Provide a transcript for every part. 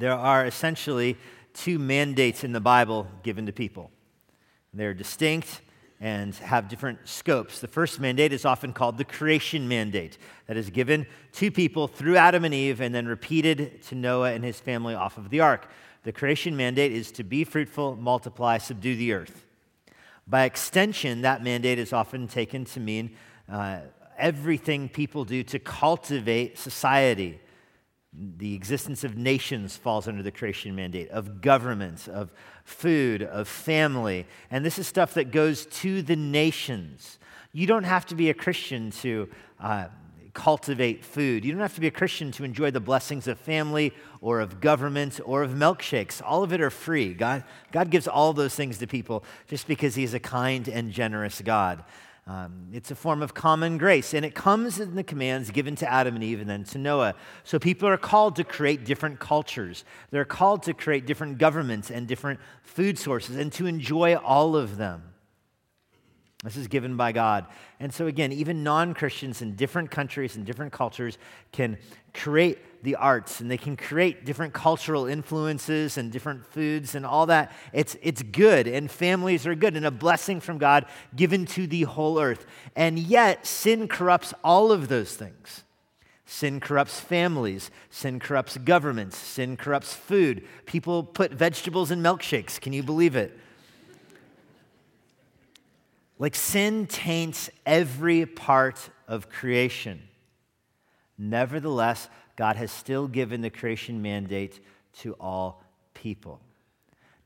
there are essentially two mandates in the Bible given to people. They're distinct and have different scopes. The first mandate is often called the creation mandate, that is given to people through Adam and Eve and then repeated to Noah and his family off of the ark. The creation mandate is to be fruitful, multiply, subdue the earth. By extension, that mandate is often taken to mean uh, everything people do to cultivate society. The existence of nations falls under the creation mandate, of governments, of food, of family. And this is stuff that goes to the nations. You don't have to be a Christian to uh, cultivate food. You don't have to be a Christian to enjoy the blessings of family or of government or of milkshakes. All of it are free. God, God gives all those things to people just because He's a kind and generous God. Um, it's a form of common grace, and it comes in the commands given to Adam and Eve and then to Noah. So people are called to create different cultures. They're called to create different governments and different food sources and to enjoy all of them. This is given by God. And so, again, even non Christians in different countries and different cultures can create the arts and they can create different cultural influences and different foods and all that. It's, it's good, and families are good, and a blessing from God given to the whole earth. And yet, sin corrupts all of those things. Sin corrupts families. Sin corrupts governments. Sin corrupts food. People put vegetables in milkshakes. Can you believe it? Like sin taints every part of creation. Nevertheless, God has still given the creation mandate to all people.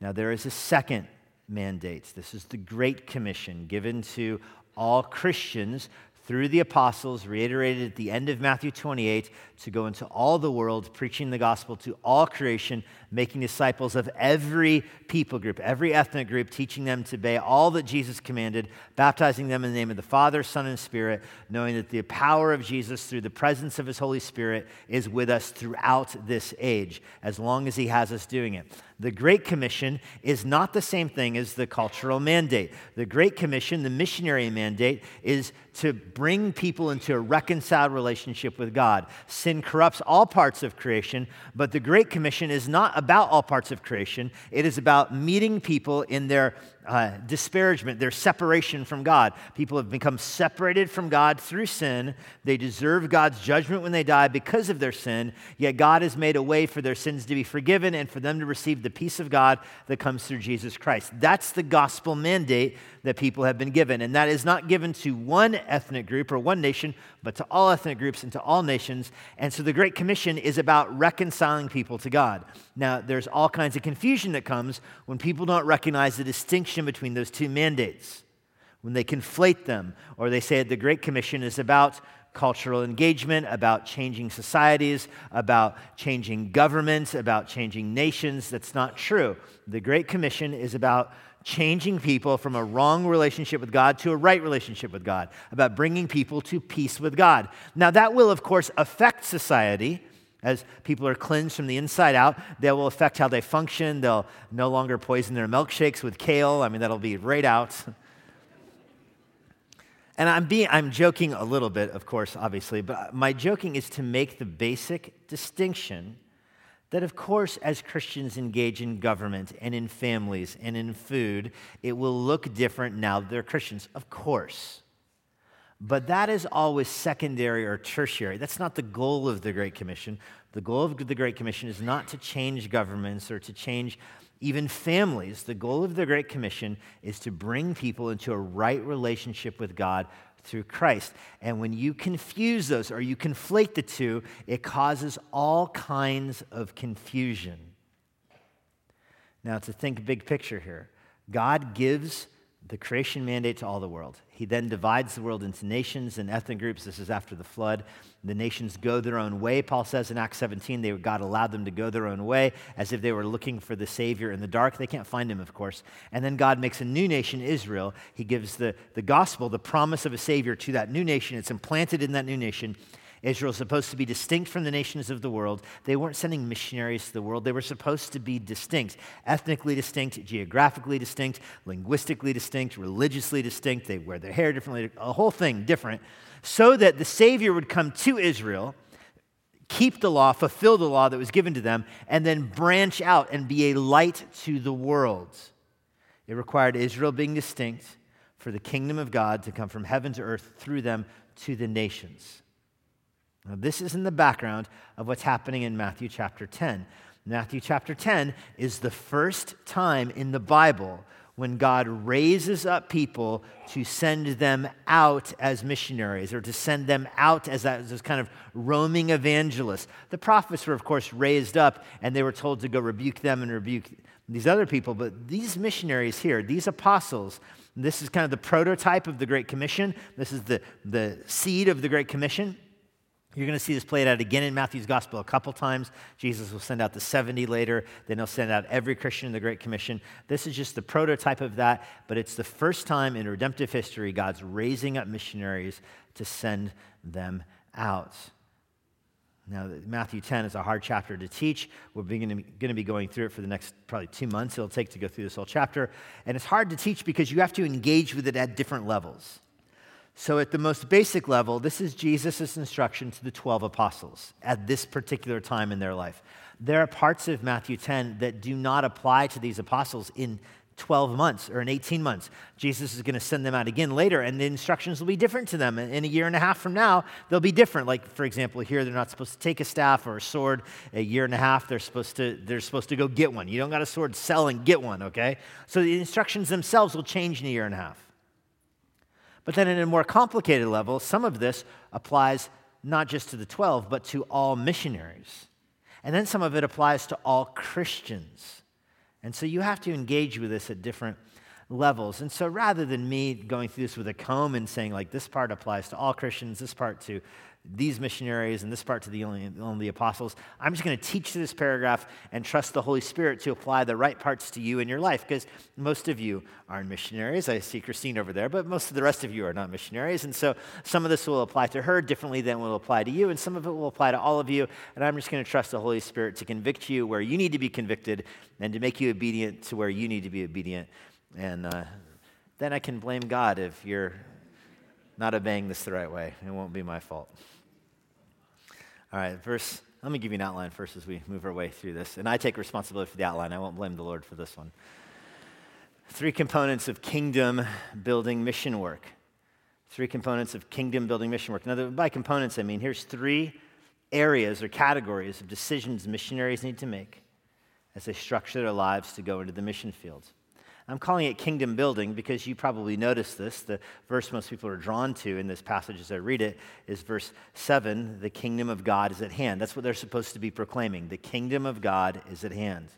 Now, there is a second mandate. This is the Great Commission given to all Christians through the apostles, reiterated at the end of Matthew 28, to go into all the world, preaching the gospel to all creation, making disciples of every people group, every ethnic group, teaching them to obey all that Jesus commanded, baptizing them in the name of the Father, Son, and Spirit, knowing that the power of Jesus through the presence of his Holy Spirit is with us throughout this age, as long as he has us doing it. The Great Commission is not the same thing as the cultural mandate. The Great Commission, the missionary mandate, is to bring people into a reconciled relationship with God. Sin corrupts all parts of creation, but the Great Commission is not about all parts of creation. It is about meeting people in their uh, disparagement, their separation from God. People have become separated from God through sin. They deserve God's judgment when they die because of their sin, yet God has made a way for their sins to be forgiven and for them to receive the peace of God that comes through Jesus Christ. That's the gospel mandate that people have been given. And that is not given to one ethnic group or one nation, but to all ethnic groups and to all nations. And so the Great Commission is about reconciling people to God. Now, there's all kinds of confusion that comes when people don't recognize the distinction between those two mandates, when they conflate them, or they say the Great Commission is about cultural engagement, about changing societies, about changing governments, about changing nations. That's not true. The Great Commission is about changing people from a wrong relationship with God to a right relationship with God, about bringing people to peace with God. Now, that will, of course, affect society. As people are cleansed from the inside out, that will affect how they function. They'll no longer poison their milkshakes with kale. I mean, that'll be right out. And I'm, being, I'm joking a little bit, of course, obviously, but my joking is to make the basic distinction that, of course, as Christians engage in government and in families and in food, it will look different now that they're Christians, of course. But that is always secondary or tertiary. That's not the goal of the Great Commission. The goal of the Great Commission is not to change governments or to change even families. The goal of the Great Commission is to bring people into a right relationship with God through Christ. And when you confuse those or you conflate the two, it causes all kinds of confusion. Now, to think big picture here, God gives the creation mandate to all the world. He then divides the world into nations and ethnic groups. This is after the flood. The nations go their own way, Paul says in Acts 17. They, God allowed them to go their own way as if they were looking for the Savior in the dark. They can't find him, of course. And then God makes a new nation, Israel. He gives the, the gospel, the promise of a Savior to that new nation. It's implanted in that new nation. Israel is supposed to be distinct from the nations of the world. They weren't sending missionaries to the world. They were supposed to be distinct, ethnically distinct, geographically distinct, linguistically distinct, religiously distinct. They wear their hair differently, a whole thing different, so that the Savior would come to Israel keep the law, fulfill the law that was given to them, and then branch out and be a light to the world. It required Israel being distinct for the kingdom of God to come from heaven to earth through them to the nations. Now, this is in the background of what's happening in Matthew chapter 10. Matthew chapter 10 is the first time in the Bible when God raises up people to send them out as missionaries or to send them out as, as kind of roaming evangelists. The prophets were, of course, raised up and they were told to go rebuke them and rebuke these other people. But these missionaries here, these apostles, this is kind of the prototype of the Great Commission. This is the, the seed of the Great Commission. You're going to see this played out again in Matthew's gospel a couple times. Jesus will send out the 70 later, then he'll send out every Christian in the Great Commission. This is just the prototype of that, but it's the first time in redemptive history God's raising up missionaries to send them out. Now, Matthew 10 is a hard chapter to teach. We're going to be going through it for the next probably two months. It'll take to go through this whole chapter. And it's hard to teach because you have to engage with it at different levels. So, at the most basic level, this is Jesus' instruction to the 12 apostles at this particular time in their life. There are parts of Matthew 10 that do not apply to these apostles in 12 months or in 18 months. Jesus is going to send them out again later, and the instructions will be different to them. In a year and a half from now, they'll be different. Like, for example, here they're not supposed to take a staff or a sword. A year and a half, they're supposed to, they're supposed to go get one. You don't got a sword, sell and get one, okay? So the instructions themselves will change in a year and a half. But then, at a more complicated level, some of this applies not just to the 12, but to all missionaries. And then some of it applies to all Christians. And so you have to engage with this at different levels. And so rather than me going through this with a comb and saying, like, this part applies to all Christians, this part to these missionaries and this part to the only, only the apostles. I'm just going to teach this paragraph and trust the Holy Spirit to apply the right parts to you in your life because most of you aren't missionaries. I see Christine over there, but most of the rest of you are not missionaries. And so some of this will apply to her differently than will apply to you, and some of it will apply to all of you. And I'm just going to trust the Holy Spirit to convict you where you need to be convicted and to make you obedient to where you need to be obedient. And uh, then I can blame God if you're not obeying this the right way. It won't be my fault. All right, verse, let me give you an outline first as we move our way through this. And I take responsibility for the outline. I won't blame the Lord for this one. Three components of kingdom building mission work. Three components of kingdom building mission work. Now, by components, I mean here's three areas or categories of decisions missionaries need to make as they structure their lives to go into the mission field. I'm calling it kingdom building because you probably noticed this. The verse most people are drawn to in this passage as I read it is verse 7 the kingdom of God is at hand. That's what they're supposed to be proclaiming. The kingdom of God is at hand.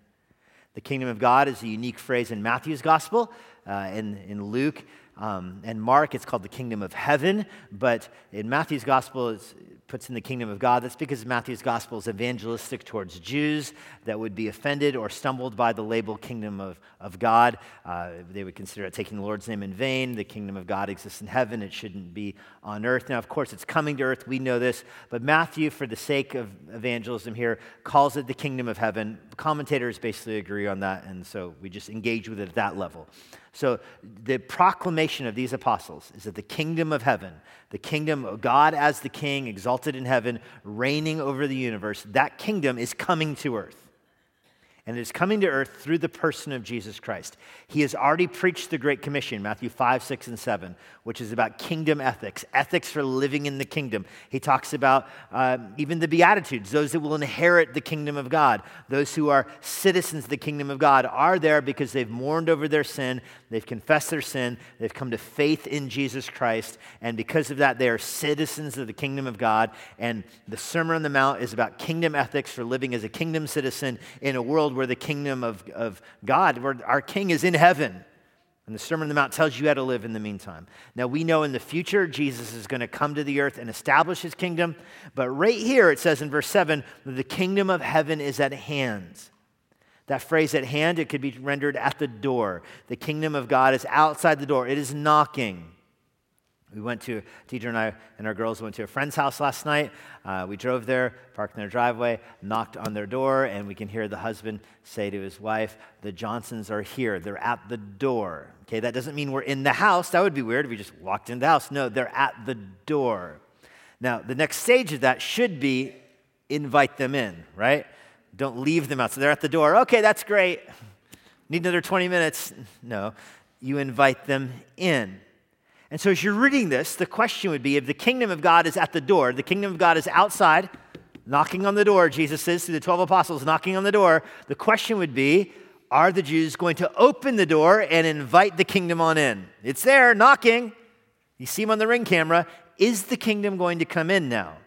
The kingdom of God is a unique phrase in Matthew's gospel. Uh, in, in Luke um, and Mark, it's called the kingdom of heaven. But in Matthew's gospel, it's puts in the kingdom of God. That's because Matthew's gospel is evangelistic towards Jews that would be offended or stumbled by the label kingdom of, of God. Uh, they would consider it taking the Lord's name in vain. The kingdom of God exists in heaven, it shouldn't be on earth. Now, of course, it's coming to earth. We know this. But Matthew, for the sake of evangelism here, calls it the kingdom of heaven. Commentators basically agree on that, and so we just engage with it at that level. So, the proclamation of these apostles is that the kingdom of heaven, the kingdom of God as the king, exalted in heaven, reigning over the universe, that kingdom is coming to earth and it is coming to earth through the person of Jesus Christ. He has already preached the Great Commission, Matthew 5, 6, and 7, which is about kingdom ethics, ethics for living in the kingdom. He talks about uh, even the Beatitudes, those that will inherit the kingdom of God. Those who are citizens of the kingdom of God are there because they've mourned over their sin, they've confessed their sin, they've come to faith in Jesus Christ, and because of that, they are citizens of the kingdom of God. And the Sermon on the Mount is about kingdom ethics for living as a kingdom citizen in a world where the kingdom of, of God, where our king is in heaven. And the Sermon on the Mount tells you how to live in the meantime. Now, we know in the future Jesus is going to come to the earth and establish his kingdom. But right here it says in verse 7 the kingdom of heaven is at hand. That phrase at hand, it could be rendered at the door. The kingdom of God is outside the door, it is knocking. We went to, Deidre and I and our girls went to a friend's house last night. Uh, we drove there, parked in their driveway, knocked on their door, and we can hear the husband say to his wife, The Johnsons are here. They're at the door. Okay, that doesn't mean we're in the house. That would be weird if we just walked in the house. No, they're at the door. Now, the next stage of that should be invite them in, right? Don't leave them out. So they're at the door. Okay, that's great. Need another 20 minutes? No, you invite them in. And so as you're reading this, the question would be if the kingdom of God is at the door, the kingdom of God is outside, knocking on the door, Jesus says to the 12 apostles knocking on the door, the question would be are the Jews going to open the door and invite the kingdom on in? It's there, knocking. You see him on the ring camera. Is the kingdom going to come in now?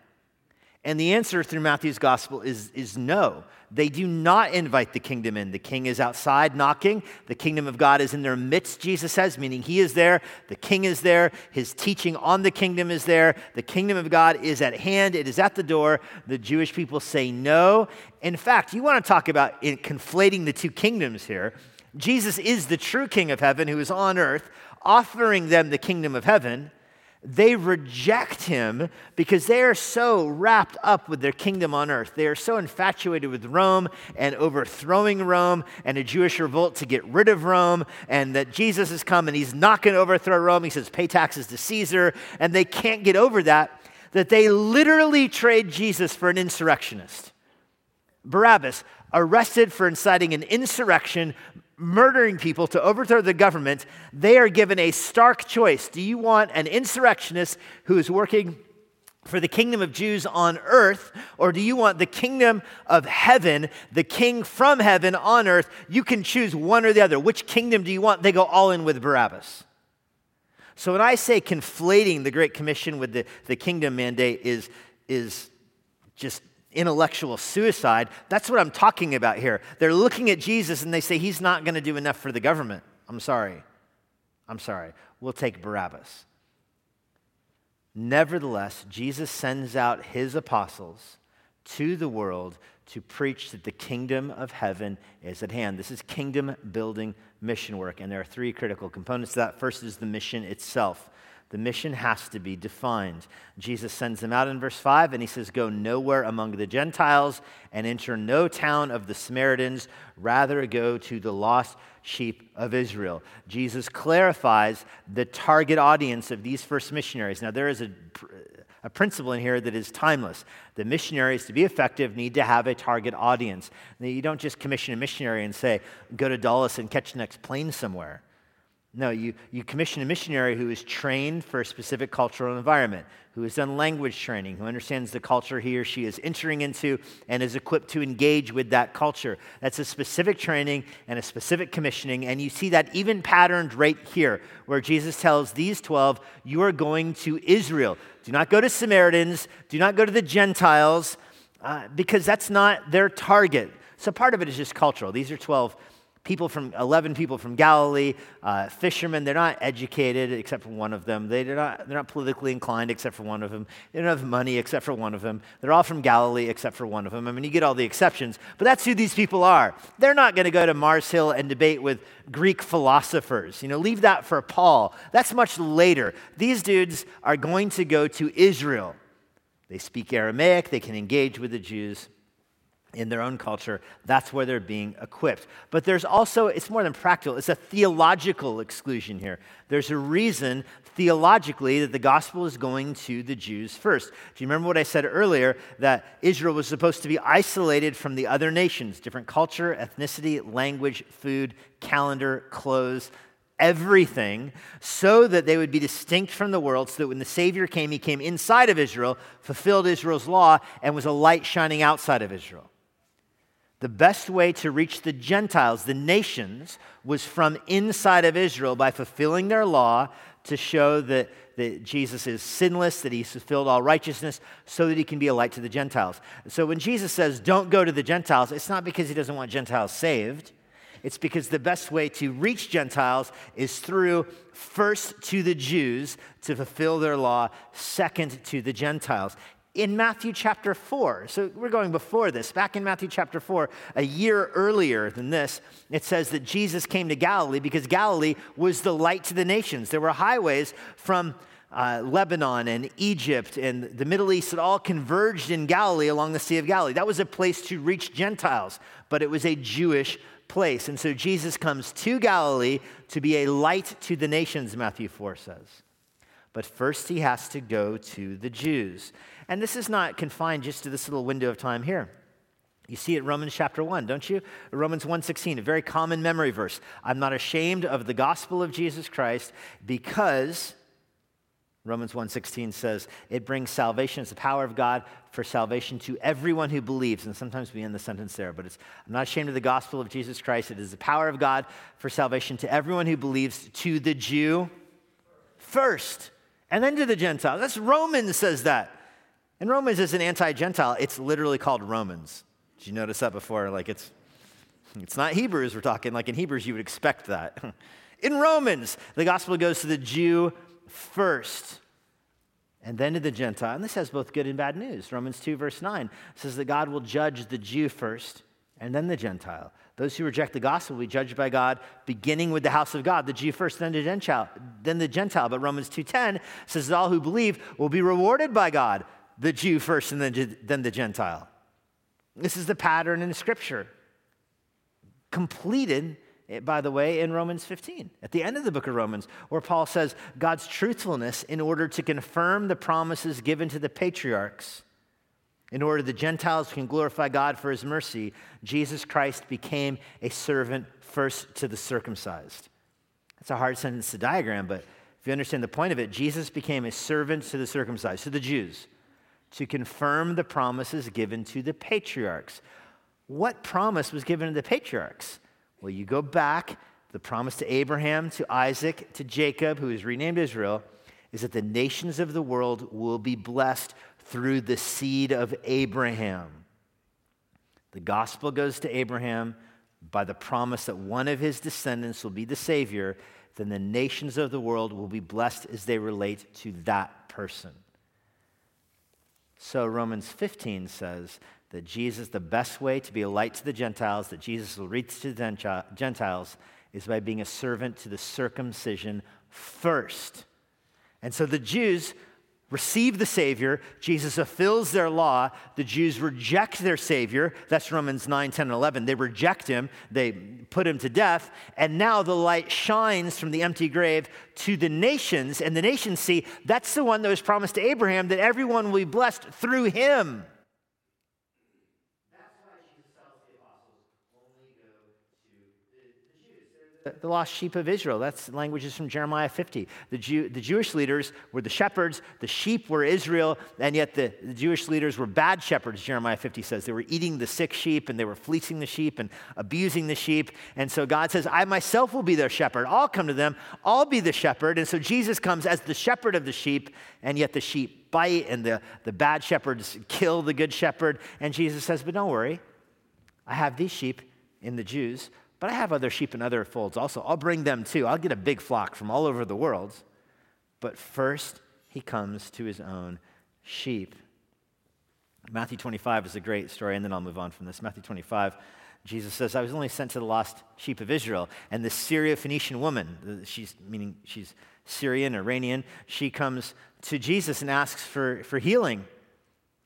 And the answer through Matthew's gospel is, is no. They do not invite the kingdom in. The king is outside knocking. The kingdom of God is in their midst, Jesus says, meaning he is there. The king is there. His teaching on the kingdom is there. The kingdom of God is at hand. It is at the door. The Jewish people say no. In fact, you want to talk about conflating the two kingdoms here. Jesus is the true king of heaven who is on earth, offering them the kingdom of heaven. They reject him because they are so wrapped up with their kingdom on earth. They are so infatuated with Rome and overthrowing Rome and a Jewish revolt to get rid of Rome, and that Jesus has come and he's not going to overthrow Rome. He says, pay taxes to Caesar, and they can't get over that, that they literally trade Jesus for an insurrectionist. Barabbas, arrested for inciting an insurrection, murdering people to overthrow the government, they are given a stark choice. Do you want an insurrectionist who is working for the kingdom of Jews on earth, or do you want the kingdom of heaven, the king from heaven on earth? You can choose one or the other. Which kingdom do you want? They go all in with Barabbas. So when I say conflating the Great Commission with the, the kingdom mandate is, is just intellectual suicide. That's what I'm talking about here. They're looking at Jesus and they say, He's not going to do enough for the government. I'm sorry. I'm sorry. We'll take Barabbas. Nevertheless, Jesus sends out his apostles to the world to preach that the kingdom of heaven is at hand. This is kingdom building mission work, and there are three critical components to that. First is the mission itself. The mission has to be defined. Jesus sends them out in verse 5, and he says, Go nowhere among the Gentiles and enter no town of the Samaritans, rather, go to the lost sheep of Israel. Jesus clarifies the target audience of these first missionaries. Now, there is a, a principle in here that is timeless. The missionaries, to be effective, need to have a target audience. Now, you don't just commission a missionary and say, Go to Dulles and catch the next plane somewhere. No, you, you commission a missionary who is trained for a specific cultural environment, who has done language training, who understands the culture he or she is entering into and is equipped to engage with that culture. That's a specific training and a specific commissioning. And you see that even patterned right here, where Jesus tells these 12, You are going to Israel. Do not go to Samaritans, do not go to the Gentiles, uh, because that's not their target. So part of it is just cultural. These are 12 people from 11 people from Galilee, uh, fishermen. They're not educated except for one of them. They, are not, they're not politically inclined except for one of them. They don't have money except for one of them. They're all from Galilee except for one of them. I mean, you get all the exceptions, but that's who these people are. They're not going to go to Mars Hill and debate with Greek philosophers. You know, leave that for Paul. That's much later. These dudes are going to go to Israel. They speak Aramaic, they can engage with the Jews in their own culture, that's where they're being equipped. But there's also, it's more than practical, it's a theological exclusion here. There's a reason theologically that the gospel is going to the Jews first. Do you remember what I said earlier that Israel was supposed to be isolated from the other nations, different culture, ethnicity, language, food, calendar, clothes, everything so that they would be distinct from the world, so that when the Savior came, he came inside of Israel, fulfilled Israel's law, and was a light shining outside of Israel. The best way to reach the Gentiles, the nations, was from inside of Israel by fulfilling their law to show that, that Jesus is sinless, that he's fulfilled all righteousness, so that he can be a light to the Gentiles. So when Jesus says, don't go to the Gentiles, it's not because he doesn't want Gentiles saved. It's because the best way to reach Gentiles is through first to the Jews to fulfill their law, second to the Gentiles in Matthew chapter 4. So we're going before this. Back in Matthew chapter 4, a year earlier than this, it says that Jesus came to Galilee because Galilee was the light to the nations. There were highways from uh, Lebanon and Egypt and the Middle East that all converged in Galilee along the Sea of Galilee. That was a place to reach Gentiles, but it was a Jewish place. And so Jesus comes to Galilee to be a light to the nations, Matthew 4 says. But first, he has to go to the Jews. And this is not confined just to this little window of time here. You see it Romans chapter 1, don't you? Romans 1:16, a very common memory verse. I'm not ashamed of the gospel of Jesus Christ because Romans 1:16 says it brings salvation. It's the power of God for salvation to everyone who believes. And sometimes we end the sentence there, but it's I'm not ashamed of the gospel of Jesus Christ. It is the power of God for salvation to everyone who believes, to the Jew first, and then to the Gentile. That's Romans says that. And Romans is an anti-Gentile. It's literally called Romans. Did you notice that before? Like it's it's not Hebrews we're talking. Like in Hebrews, you would expect that. In Romans, the gospel goes to the Jew first and then to the Gentile. And this has both good and bad news. Romans 2, verse 9 says that God will judge the Jew first and then the Gentile. Those who reject the gospel will be judged by God, beginning with the house of God, the Jew first, then the Gentile. Then the Gentile. But Romans 2.10 says that all who believe will be rewarded by God, the Jew first and then, then the Gentile. This is the pattern in Scripture, completed, eh, by the way, in Romans 15, at the end of the book of Romans, where Paul says God's truthfulness in order to confirm the promises given to the patriarchs. In order the Gentiles can glorify God for his mercy, Jesus Christ became a servant first to the circumcised. It's a hard sentence to diagram, but if you understand the point of it, Jesus became a servant to the circumcised, to the Jews to confirm the promises given to the patriarchs. What promise was given to the patriarchs? Well, you go back, the promise to Abraham, to Isaac, to Jacob, who is renamed Israel, is that the nations of the world will be blessed through the seed of Abraham. The gospel goes to Abraham by the promise that one of his descendants will be the Savior, then the nations of the world will be blessed as they relate to that person. So Romans 15 says that Jesus, the best way to be a light to the Gentiles, that Jesus will reach to the Gentiles, is by being a servant to the circumcision first. And so the Jews receive the Savior. Jesus fulfills their law. The Jews reject their Savior. That's Romans 9, 10, and 11. They reject him, they put him to death. And now the light shines from the empty grave to the nations. And the nations see that's the one that was promised to Abraham that everyone will be blessed through him. The lost sheep of Israel. That's languages from Jeremiah 50. The, Jew, the Jewish leaders were the shepherds, the sheep were Israel, and yet the, the Jewish leaders were bad shepherds, Jeremiah 50 says. They were eating the sick sheep and they were fleecing the sheep and abusing the sheep. And so God says, I myself will be their shepherd. I'll come to them, I'll be the shepherd. And so Jesus comes as the shepherd of the sheep, and yet the sheep bite and the, the bad shepherds kill the good shepherd. And Jesus says, But don't worry, I have these sheep in the Jews but I have other sheep in other folds also. I'll bring them too. I'll get a big flock from all over the world. But first, he comes to his own sheep. Matthew 25 is a great story, and then I'll move on from this. Matthew 25, Jesus says, I was only sent to the lost sheep of Israel. And the Syro-Phoenician woman, uh, she's meaning she's Syrian, Iranian, she comes to Jesus and asks for, for healing.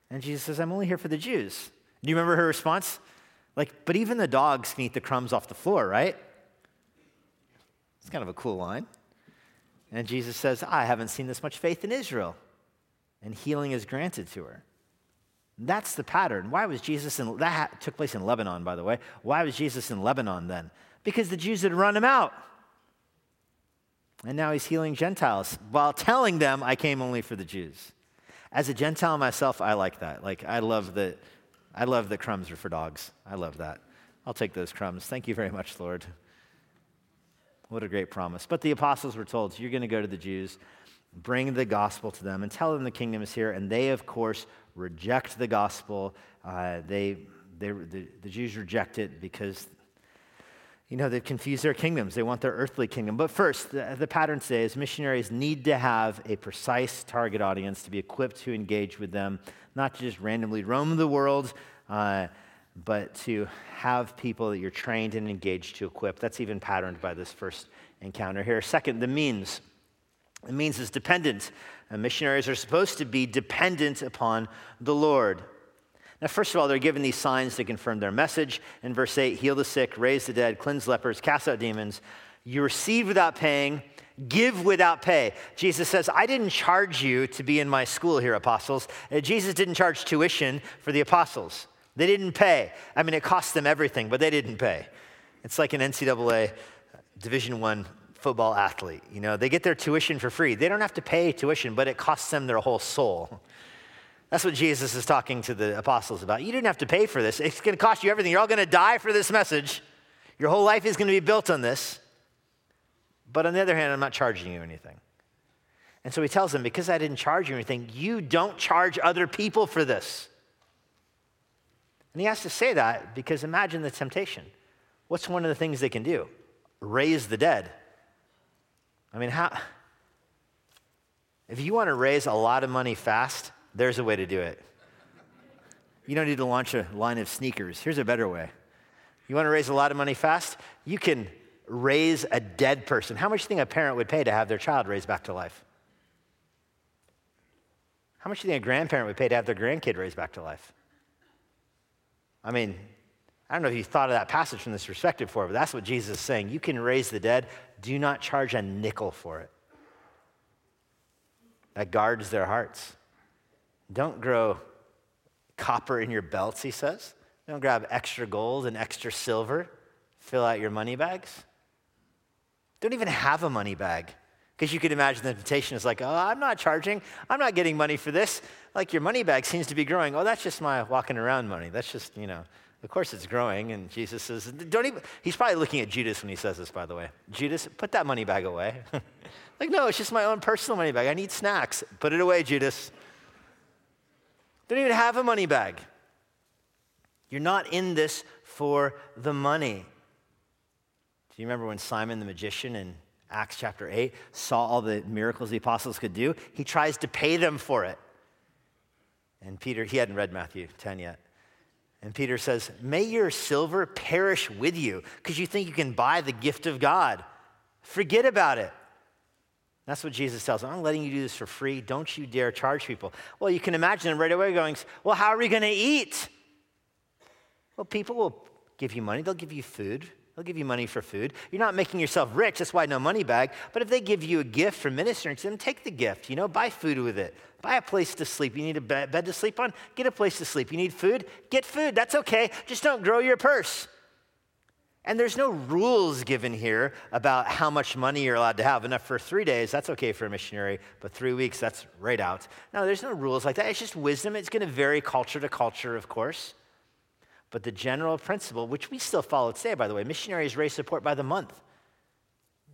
And Jesus says, I'm only here for the Jews. Do you remember her response? Like, but even the dogs can eat the crumbs off the floor, right? It's kind of a cool line. And Jesus says, I haven't seen this much faith in Israel. And healing is granted to her. That's the pattern. Why was Jesus in that took place in Lebanon, by the way? Why was Jesus in Lebanon then? Because the Jews had run him out. And now he's healing Gentiles while telling them, I came only for the Jews. As a Gentile myself, I like that. Like, I love that I love that crumbs are for dogs. I love that. I'll take those crumbs. Thank you very much, Lord. What a great promise. But the apostles were told, You're going to go to the Jews, bring the gospel to them, and tell them the kingdom is here. And they, of course, reject the gospel. Uh, they, they, the, the Jews reject it because you know, they've confused their kingdoms. They want their earthly kingdom. But first, the, the, pattern is missionaries need to have a precise target audience to be equipped to engage with them, not to just randomly roam the world, uh, but to have people that you're trained and engaged to equip. That's even patterned by this first encounter here. Second, the means. The means is dependent. And missionaries are supposed to be dependent upon the Lord. Now, first of all, they're given these signs to confirm their message. In verse 8, heal the sick, raise the dead, cleanse lepers, cast out demons. You receive without paying, give without pay. Jesus says, I didn't charge you to be in my school here, apostles. Uh, Jesus didn't charge tuition for the apostles. They didn't pay. I mean, it cost them everything, but they didn't pay. It's like an NCAA Division One football athlete. You know, they get their tuition for free. They don't have to pay tuition, but it costs them their whole soul. That's what Jesus is talking to the apostles about. You didn't have to pay for this. It's going to cost you everything. You're all going to die for this message. Your whole life is going to be built on this. But on the other hand, I'm not charging you anything. And so he tells them, because I didn't charge you anything, you don't charge other people for this. And he has to say that because imagine the temptation. What's one of the things they can do? Raise the dead. I mean, how? If you want to raise a lot of money fast, there's a way to do it. You don't need to launch a line of sneakers. Here's a better way. You want to raise a lot of money fast? You can raise a dead person. How much do you think a parent would pay to have their child raised back to life? How much do you think a grandparent would pay to have their grandkid raised back to life? I mean, I don't know if you thought of that passage from this perspective before, but that's what Jesus is saying. You can raise the dead, do not charge a nickel for it. That guards their hearts. Don't grow copper in your belts, he says. Don't grab extra gold and extra silver, fill out your money bags. Don't even have a money bag. Because you could imagine the temptation is like, oh, I'm not charging. I'm not getting money for this. Like your money bag seems to be growing. Oh, that's just my walking around money. That's just, you know, of course it's growing. And Jesus says, don't even, he's probably looking at Judas when he says this, by the way. Judas, put that money bag away. like, no, it's just my own personal money bag. I need snacks. Put it away, Judas. You don't even have a money bag. You're not in this for the money. Do you remember when Simon the magician in Acts chapter 8 saw all the miracles the apostles could do? He tries to pay them for it. And Peter, he hadn't read Matthew 10 yet. And Peter says, May your silver perish with you because you think you can buy the gift of God. Forget about it. That's what Jesus tells them. I'm letting you do this for free. Don't you dare charge people. Well, you can imagine them right away going, Well, how are we going to eat? Well, people will give you money, they'll give you food. They'll give you money for food. You're not making yourself rich, that's why no money bag. But if they give you a gift for ministering to them, take the gift. You know, buy food with it. Buy a place to sleep. You need a bed to sleep on? Get a place to sleep. You need food? Get food. That's okay. Just don't grow your purse. And there's no rules given here about how much money you're allowed to have. Enough for three days, that's okay for a missionary, but three weeks, that's right out. No, there's no rules like that. It's just wisdom. It's going to vary culture to culture, of course. But the general principle, which we still follow today, by the way, missionaries raise support by the month.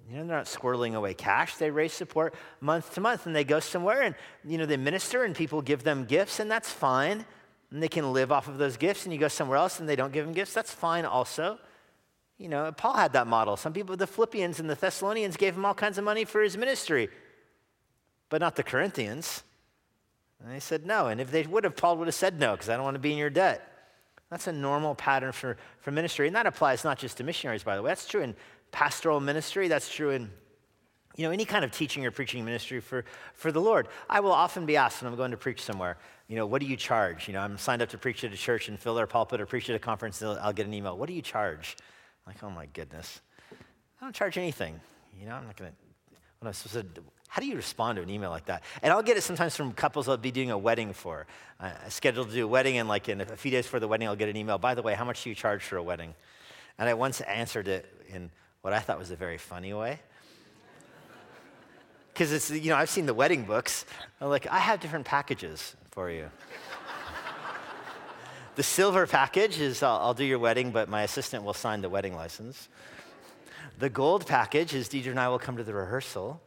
You know, they're not squirreling away cash. They raise support month to month, and they go somewhere and, you know, they minister and people give them gifts, and that's fine. And they can live off of those gifts, and you go somewhere else and they don't give them gifts. That's fine also. You know, Paul had that model. Some people, the Philippians and the Thessalonians, gave him all kinds of money for his ministry, but not the Corinthians. And they said no. And if they would have, Paul would have said no, because I don't want to be in your debt. That's a normal pattern for, for ministry. And that applies not just to missionaries, by the way. That's true in pastoral ministry. That's true in you know, any kind of teaching or preaching ministry for, for the Lord. I will often be asked when I'm going to preach somewhere, you know, what do you charge? You know, I'm signed up to preach at a church and fill their pulpit or preach at a conference, and I'll get an email. What do you charge? Like, oh my goodness. I don't charge anything. You know, I'm not am I supposed to, how do you respond to an email like that? And I'll get it sometimes from couples I'll be doing a wedding for. I scheduled to do a wedding, and like in a few days before the wedding, I'll get an email. By the way, how much do you charge for a wedding? And I once answered it in what I thought was a very funny way. Because it's, you know, I've seen the wedding books. I'm like, I have different packages for you. The silver package is I'll, I'll do your wedding, but my assistant will sign the wedding license. The gold package is Deidre and I will come to the rehearsal.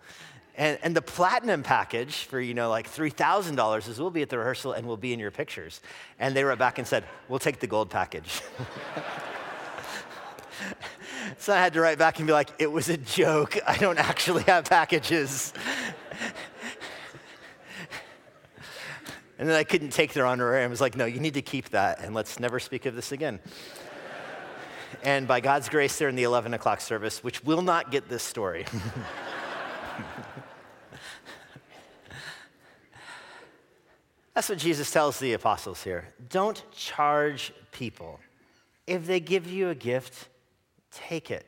And, and the platinum package for, you know, like $3,000 is we'll be at the rehearsal and we'll be in your pictures. And they wrote back and said, we'll take the gold package. so I had to write back and be like, it was a joke. I don't actually have packages. and then I couldn't take their honorarium. I was like, no, you need to keep that and let's never speak of this again. and by God's grace, they're in the 11 o'clock service, which will not get this story. That's what Jesus tells the apostles here. Don't charge people. If they give you a gift, take it.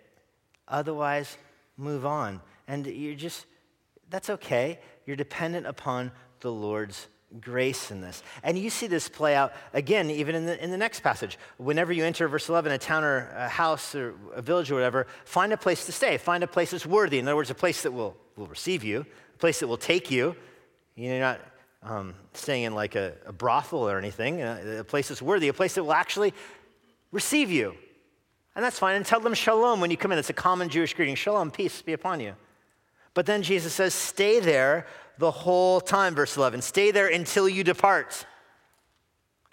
Otherwise, move on. and you're just, that's okay. You're dependent upon the Lord's grace in this. And you see this play out again, even in the, in the next passage. Whenever you enter verse 11, a town or a house or a village or whatever, find a place to stay. Find a place that's worthy. In other words, a place that will, will receive you, a place that will take you. You're not um, staying in like a, a brothel or anything, a, a place that's worthy, a place that will actually receive you. And that's fine. And tell them shalom when you come in. It's a common Jewish greeting shalom, peace be upon you. But then Jesus says, stay there the whole time, verse 11. Stay there until you depart.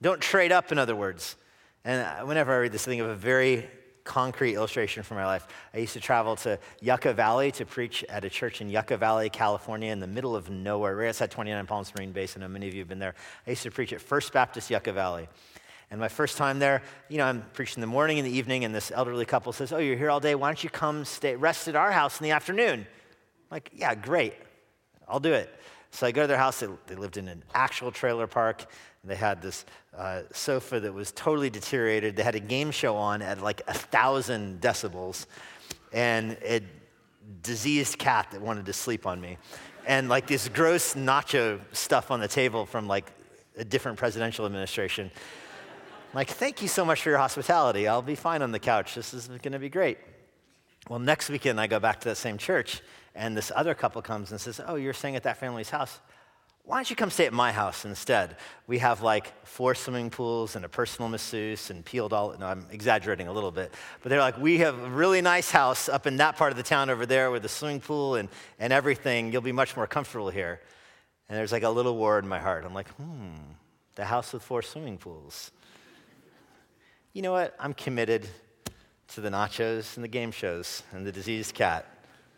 Don't trade up, in other words. And whenever I read this, I think of a very concrete illustration from my life. I used to travel to Yucca Valley to preach at a church in Yucca Valley, California, in the middle of nowhere, right outside 29 Palms Marine Base. I know many of you have been there. I used to preach at First Baptist Yucca Valley. And my first time there, you know, I'm preaching in the morning and the evening, and this elderly couple says, Oh, you're here all day. Why don't you come stay, rest at our house in the afternoon? I'm like, yeah, great. I'll do it. So I go to their house. They, they lived in an actual trailer park. They had this uh, sofa that was totally deteriorated. They had a game show on at like a thousand decibels, and a diseased cat that wanted to sleep on me, and like this gross nacho stuff on the table from like a different presidential administration. like, thank you so much for your hospitality. I'll be fine on the couch. This is going to be great. Well, next weekend I go back to that same church, and this other couple comes and says, Oh, you're staying at that family's house. Why don't you come stay at my house instead? We have like four swimming pools and a personal masseuse and peeled all. No, I'm exaggerating a little bit. But they're like, we have a really nice house up in that part of the town over there with a swimming pool and, and everything. You'll be much more comfortable here. And there's like a little war in my heart. I'm like, hmm, the house with four swimming pools. You know what? I'm committed to the nachos and the game shows and the diseased cat.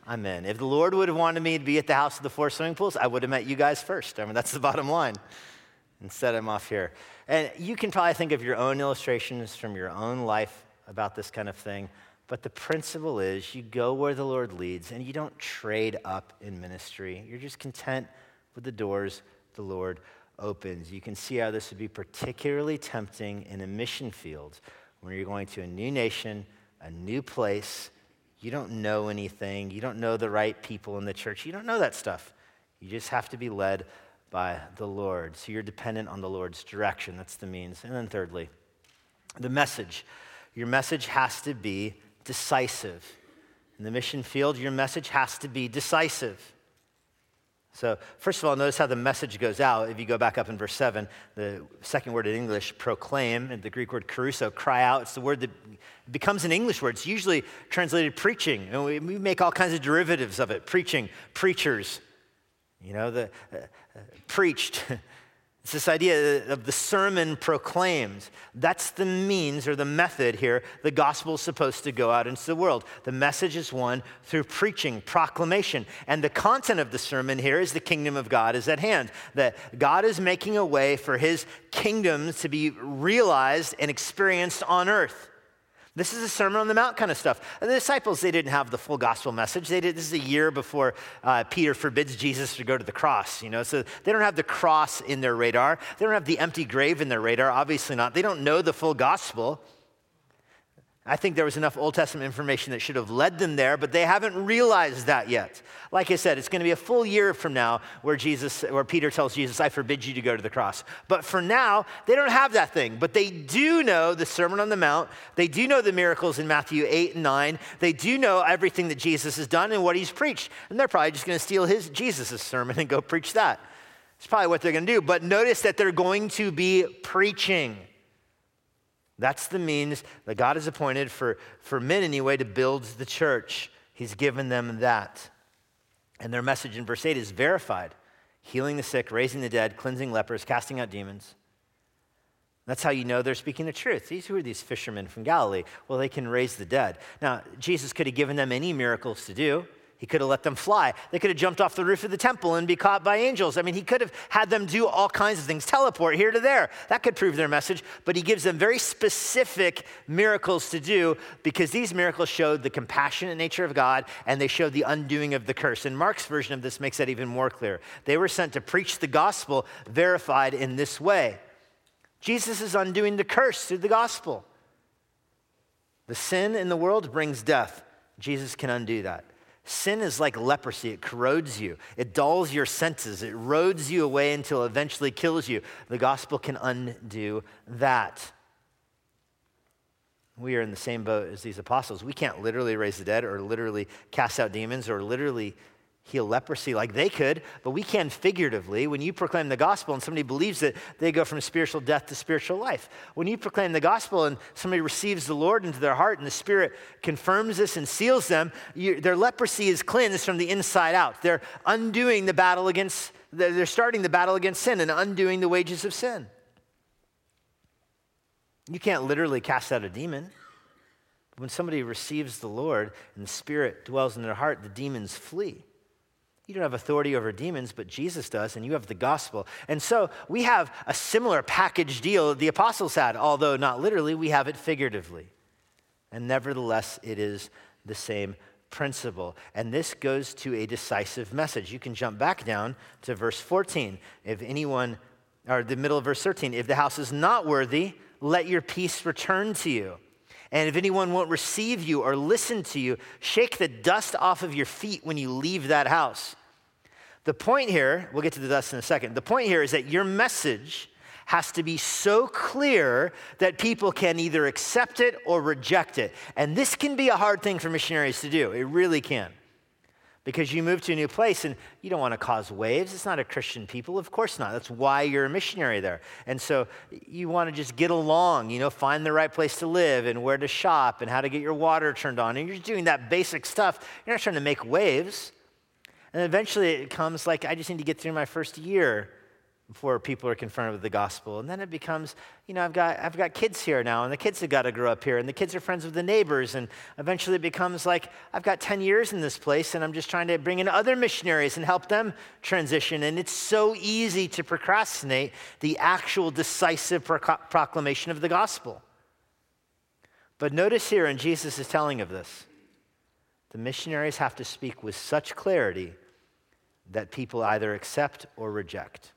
I'm in. If the Lord would have wanted me to be at the house of the four swimming pools, I would have met you guys first. I mean, that's the bottom line. Instead, I'm off here. And you can probably think of your own illustrations from your own life about this kind of thing. But the principle is you go where the Lord leads and you don't trade up in ministry. You're just content with the doors the Lord opens. You can see how this would be particularly tempting in a mission field when you're going to a new nation, a new place, you don't know anything. You don't know the right people in the church. You don't know that stuff. You just have to be led by the Lord. So you're dependent on the Lord's direction. That's the means. And then, thirdly, the message. Your message has to be decisive. In the mission field, your message has to be decisive. So, first of all, notice how the message goes out. If you go back up in verse 7, the second word in English, proclaim, and the Greek word kerusso, cry out. It's the word that becomes an English word. It's usually translated preaching. And we, make all kinds of derivatives of it preaching, preachers. You know, the uh, uh, preached. It's this idea of the sermon proclaimed. That's the means or the method here the gospel is supposed to go out into the world. The message is one through preaching, proclamation. And the content of the sermon here is the kingdom of God is at hand. That God is making a way for his kingdom to be realized and experienced on earth. This is a Sermon on the Mount kind of stuff. And the disciples, they didn't have the full gospel message. They did, this is a year before uh, Peter forbids Jesus to go to the cross, you know, so they don't have the cross in their radar. They don't have the empty grave in their radar, obviously not. They don't know the full gospel. I think there was enough Old Testament information that should have led them there, but they haven't realized that yet. Like I said, it's going to be a full year from now where Jesus, where Peter tells Jesus, "I forbid you to go to the cross." But for now, they don't have that thing. But they do know the Sermon on the Mount. They do know the miracles in Matthew eight and nine. They do know everything that Jesus has done and what he's preached, and they're probably just going to steal his Jesus' sermon and go preach that. It's probably what they're going to do. But notice that they're going to be preaching. That's the means that God has appointed for, for men, anyway, to build the church. He's given them that. And their message in verse 8 is verified healing the sick, raising the dead, cleansing lepers, casting out demons. That's how you know they're speaking the truth. These who are these fishermen from Galilee? Well, they can raise the dead. Now, Jesus could have given them any miracles to do. He could have let them fly. They could have jumped off the roof of the temple and be caught by angels. I mean, he could have had them do all kinds of things, teleport here to there. That could prove their message. But he gives them very specific miracles to do because these miracles showed the compassionate nature of God and they showed the undoing of the curse. And Mark's version of this makes that even more clear. They were sent to preach the gospel verified in this way. Jesus is undoing the curse through the gospel. The sin in the world brings death. Jesus can undo that. Sin is like leprosy. It corrodes you, it dulls your senses, it roads you away until eventually kills you. The gospel can undo that. We are in the same boat as these apostles. We can't literally raise the dead or literally cast out demons or literally heal leprosy like they could, but we can figuratively. When you proclaim the gospel and somebody believes it, they go from spiritual death to spiritual life. When you proclaim the gospel and somebody receives the Lord into their heart and the Spirit confirms this and seals them, you, their leprosy is cleansed from the inside out. They're undoing the battle against, they're starting the battle against sin and undoing the wages of sin. You can't literally cast out a demon. When somebody receives the Lord and the Spirit dwells in their heart, the demons flee. You don't have authority over demons, but Jesus does, and you have the gospel. And so we have a similar package deal the apostles had, although not literally, we have it figuratively. And nevertheless, it is the same principle. And this goes to a decisive message. You can jump back down to verse 14. If anyone, or the middle of verse 13, if the house is not worthy, let your peace return to you. And if anyone won't receive you or listen to you, shake the dust off of your feet when you leave that house. The point here, we'll get to the dust in a second. The point here is that your message has to be so clear that people can either accept it or reject it. And this can be a hard thing for missionaries to do. It really can because you move to a new place and you don't want to cause waves. It's not a Christian people. Of course not. That's why you're a missionary there. And so you want to just get along, you know, find the right place to live and where to shop and how to get your water turned on. And you're just doing that basic stuff. You're not trying to make waves. And eventually it comes like, I just need to get through my first year before people are confronted with the gospel. And then it becomes, you know, I've got, I've got kids here now, and the kids have got to grow up here, and the kids are friends with the neighbors. And eventually it becomes like, I've got 10 years in this place, and I'm just trying to bring in other missionaries and help them transition. And it's so easy to procrastinate the actual decisive proclamation of the gospel. But notice here, and Jesus is telling of this, the missionaries have to speak with such clarity that people either accept or reject.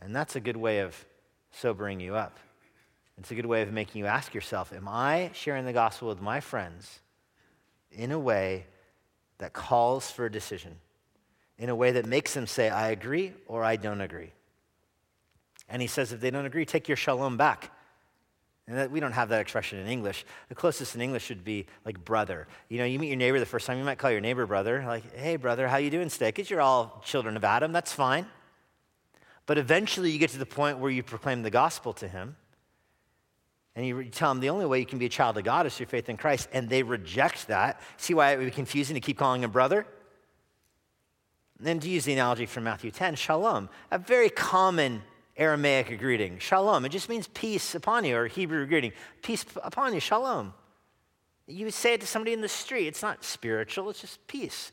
And that's a good way of sobering you up. It's a good way of making you ask yourself Am I sharing the gospel with my friends in a way that calls for a decision? In a way that makes them say, I agree or I don't agree? And he says, if they don't agree, take your shalom back. And that, we don't have that expression in English. The closest in English would be like brother. You know, you meet your neighbor the first time, you might call your neighbor brother, like, hey, brother, how you doing today? Because you're all children of Adam, that's fine. But eventually you get to the point where you proclaim the gospel to him. And you tell them the only way you can be a child of God is through faith in Christ. And they reject that. See why it would be confusing to keep calling him brother? And then to use the analogy from Matthew 10, shalom, a very common Aramaic greeting. Shalom, it just means peace upon you, or Hebrew greeting, peace upon you, shalom. You would say it to somebody in the street. It's not spiritual, it's just peace.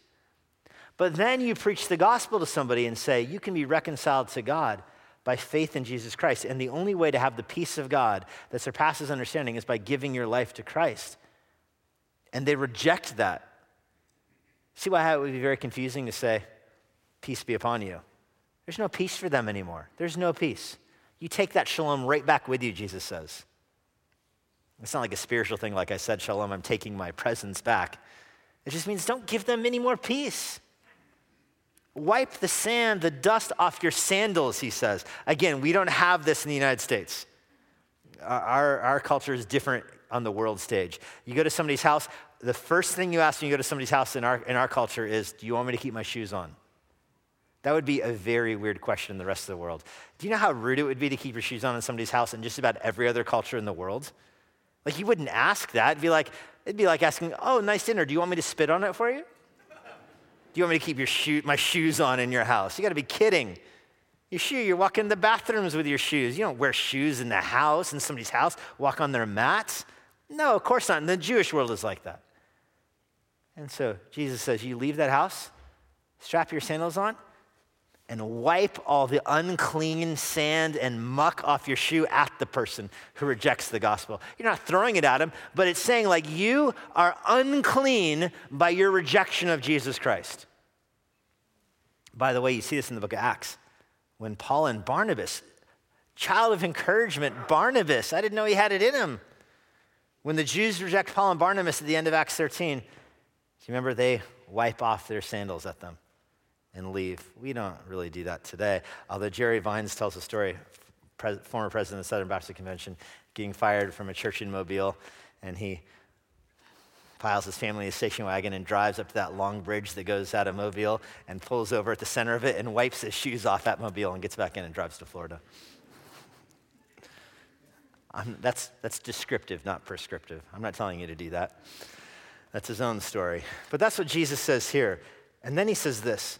But then you preach the gospel to somebody and say, you can be reconciled to God by faith in Jesus Christ. And the only way to have the peace of God that surpasses understanding is by giving your life to Christ. And they reject that. See why it would be very confusing to say, Peace be upon you. There's no peace for them anymore. There's no peace. You take that shalom right back with you, Jesus says. It's not like a spiritual thing, like I said, shalom, I'm taking my presence back. It just means don't give them any more peace. Wipe the sand, the dust off your sandals, he says. Again, we don't have this in the United States. Uh, our, our culture is different on the world stage. You go to somebody's house, the first thing you ask when you go to somebody's house in our, in our culture is, Do you want me to keep my shoes on? That would be a very weird question in the rest of the world. Do you know how rude it would be to keep your shoes on in somebody's house in just about every other culture in the world? Like, you wouldn't ask that. It'd be like, it'd be like asking, Oh, nice dinner. Do you want me to spit on it for you? You want me to keep your shoe, my shoes on in your house? You got to be kidding. Your shoe, you're walking in the bathrooms with your shoes. You don't wear shoes in the house, in somebody's house, walk on their mats. No, of course not. And the Jewish world is like that. And so Jesus says, You leave that house, strap your sandals on, and wipe all the unclean sand and muck off your shoe at the person who rejects the gospel. You're not throwing it at him, but it's saying, like, you are unclean by your rejection of Jesus Christ. By the way, you see this in the book of Acts. When Paul and Barnabas, child of encouragement, Barnabas, I didn't know he had it in him. When the Jews reject Paul and Barnabas at the end of Acts 13, do you remember they wipe off their sandals at them and leave? We don't really do that today. Although Jerry Vines tells a story, former president of the Southern Baptist Convention, getting fired from a church in Mobile, and he piles his family in a station wagon and drives up to that long bridge that goes out of Mobile and pulls over at the center of it and wipes his shoes off at Mobile and gets back in and drives to Florida. that's, that's descriptive, not prescriptive. I'm not telling you to do that. That's his own story. But that's what Jesus says here. And then he says this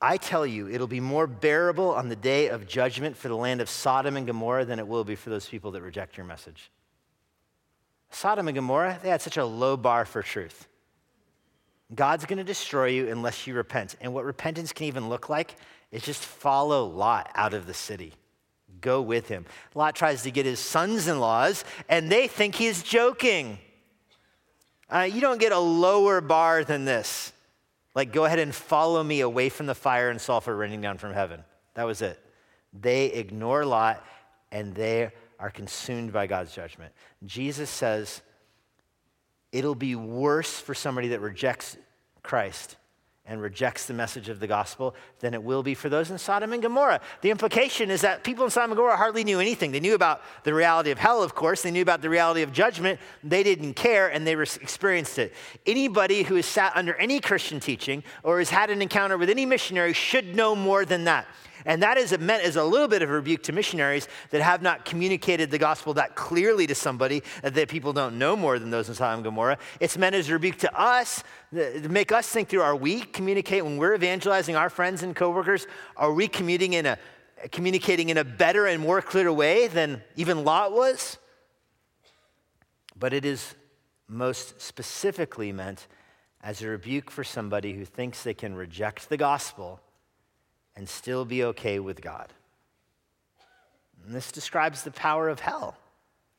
I tell you, it'll be more bearable on the day of judgment for the land of Sodom and Gomorrah than it will be for those people that reject your message. Sodom and Gomorrah, they had such a low bar for truth. God's going to destroy you unless you repent. And what repentance can even look like is just follow Lot out of the city. Go with him. Lot tries to get his sons in laws, and they think he's joking. Uh, you don't get a lower bar than this. Like, go ahead and follow me away from the fire and sulfur raining down from heaven. That was it. They ignore Lot, and they are consumed by God's judgment. Jesus says it'll be worse for somebody that rejects Christ and rejects the message of the gospel than it will be for those in Sodom and Gomorrah. The implication is that people in Sodom and Gomorrah hardly knew anything. They knew about the reality of hell, of course. They knew about the reality of judgment. They didn't care and they experienced it. Anybody who has sat under any Christian teaching or has had an encounter with any missionary should know more than that. And that is meant as a little bit of a rebuke to missionaries that have not communicated the gospel that clearly to somebody that people don't know more than those in Sodom and Gomorrah. It's meant as a rebuke to us to make us think through are we communicate when we're evangelizing our friends and coworkers? Are we in a communicating in a better and more clear way than even Lot was? But it is most specifically meant as a rebuke for somebody who thinks they can reject the gospel and still be okay with God. And this describes the power of hell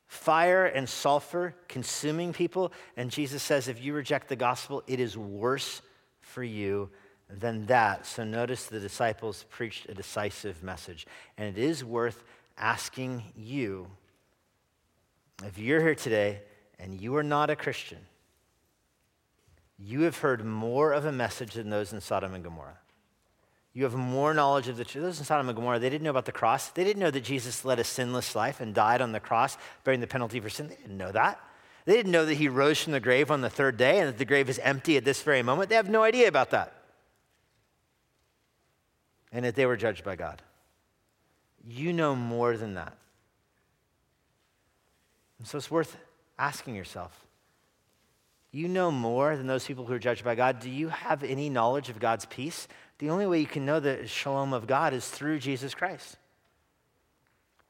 fire and sulfur consuming people. And Jesus says, if you reject the gospel, it is worse for you than that. So notice the disciples preached a decisive message. And it is worth asking you if you're here today and you are not a Christian, you have heard more of a message than those in Sodom and Gomorrah. You have more knowledge of the truth. Those in Sodom and Gomorrah, they didn't know about the cross. They didn't know that Jesus led a sinless life and died on the cross, bearing the penalty for sin. They didn't know that. They didn't know that he rose from the grave on the third day and that the grave is empty at this very moment. They have no idea about that. And that they were judged by God. You know more than that. And so it's worth asking yourself you know more than those people who are judged by God. Do you have any knowledge of God's peace? The only way you can know the shalom of God is through Jesus Christ.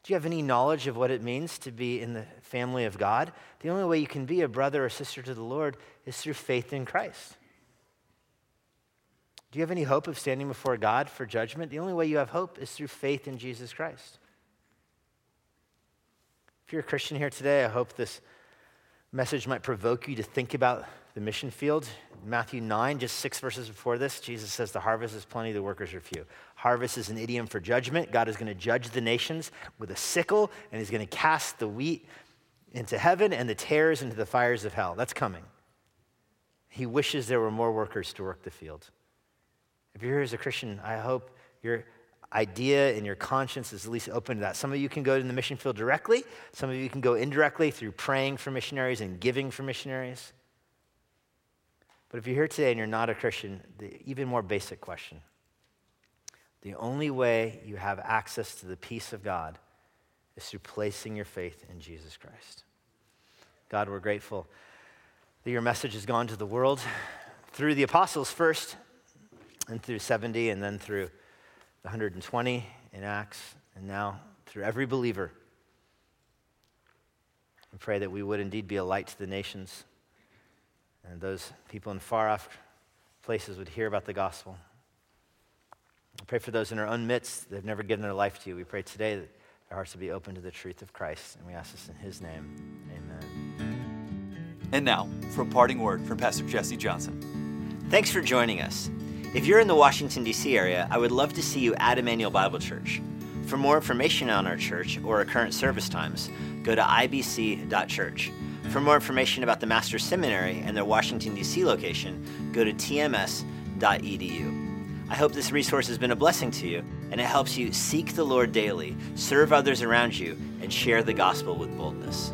Do you have any knowledge of what it means to be in the family of God? The only way you can be a brother or sister to the Lord is through faith in Christ. Do you have any hope of standing before God for judgment? The only way you have hope is through faith in Jesus Christ. If you're a Christian here today, I hope this message might provoke you to think about the mission field. Matthew 9, just six verses before this, Jesus says, The harvest is plenty, the workers are few. Harvest is an idiom for judgment. God is going to judge the nations with a sickle, and he's going to cast the wheat into heaven and the tares into the fires of hell. That's coming. He wishes there were more workers to work the field. If you're here as a Christian, I hope your idea and your conscience is at least open to that. Some of you can go to the mission field directly, some of you can go indirectly through praying for missionaries and giving for missionaries. But if you're here today and you're not a Christian, the even more basic question the only way you have access to the peace of God is through placing your faith in Jesus Christ. God, we're grateful that your message has gone to the world through the apostles first, and through 70, and then through the 120 in Acts, and now through every believer. We pray that we would indeed be a light to the nations and those people in far off places would hear about the gospel. I pray for those in our own midst that have never given their life to you. We pray today that their hearts would be open to the truth of Christ. And we ask this in his name. Amen. And now, from parting word from Pastor Jesse Johnson. Thanks for joining us. If you're in the Washington, D.C. area, I would love to see you at Immanuel Bible Church. For more information on our church or our current service times, go to ibc.church. For more information about the Master's Seminary and their Washington, D.C. location, go to tms.edu. I hope this resource has been a blessing to you and it helps you seek the Lord daily, serve others around you, and share the gospel with boldness.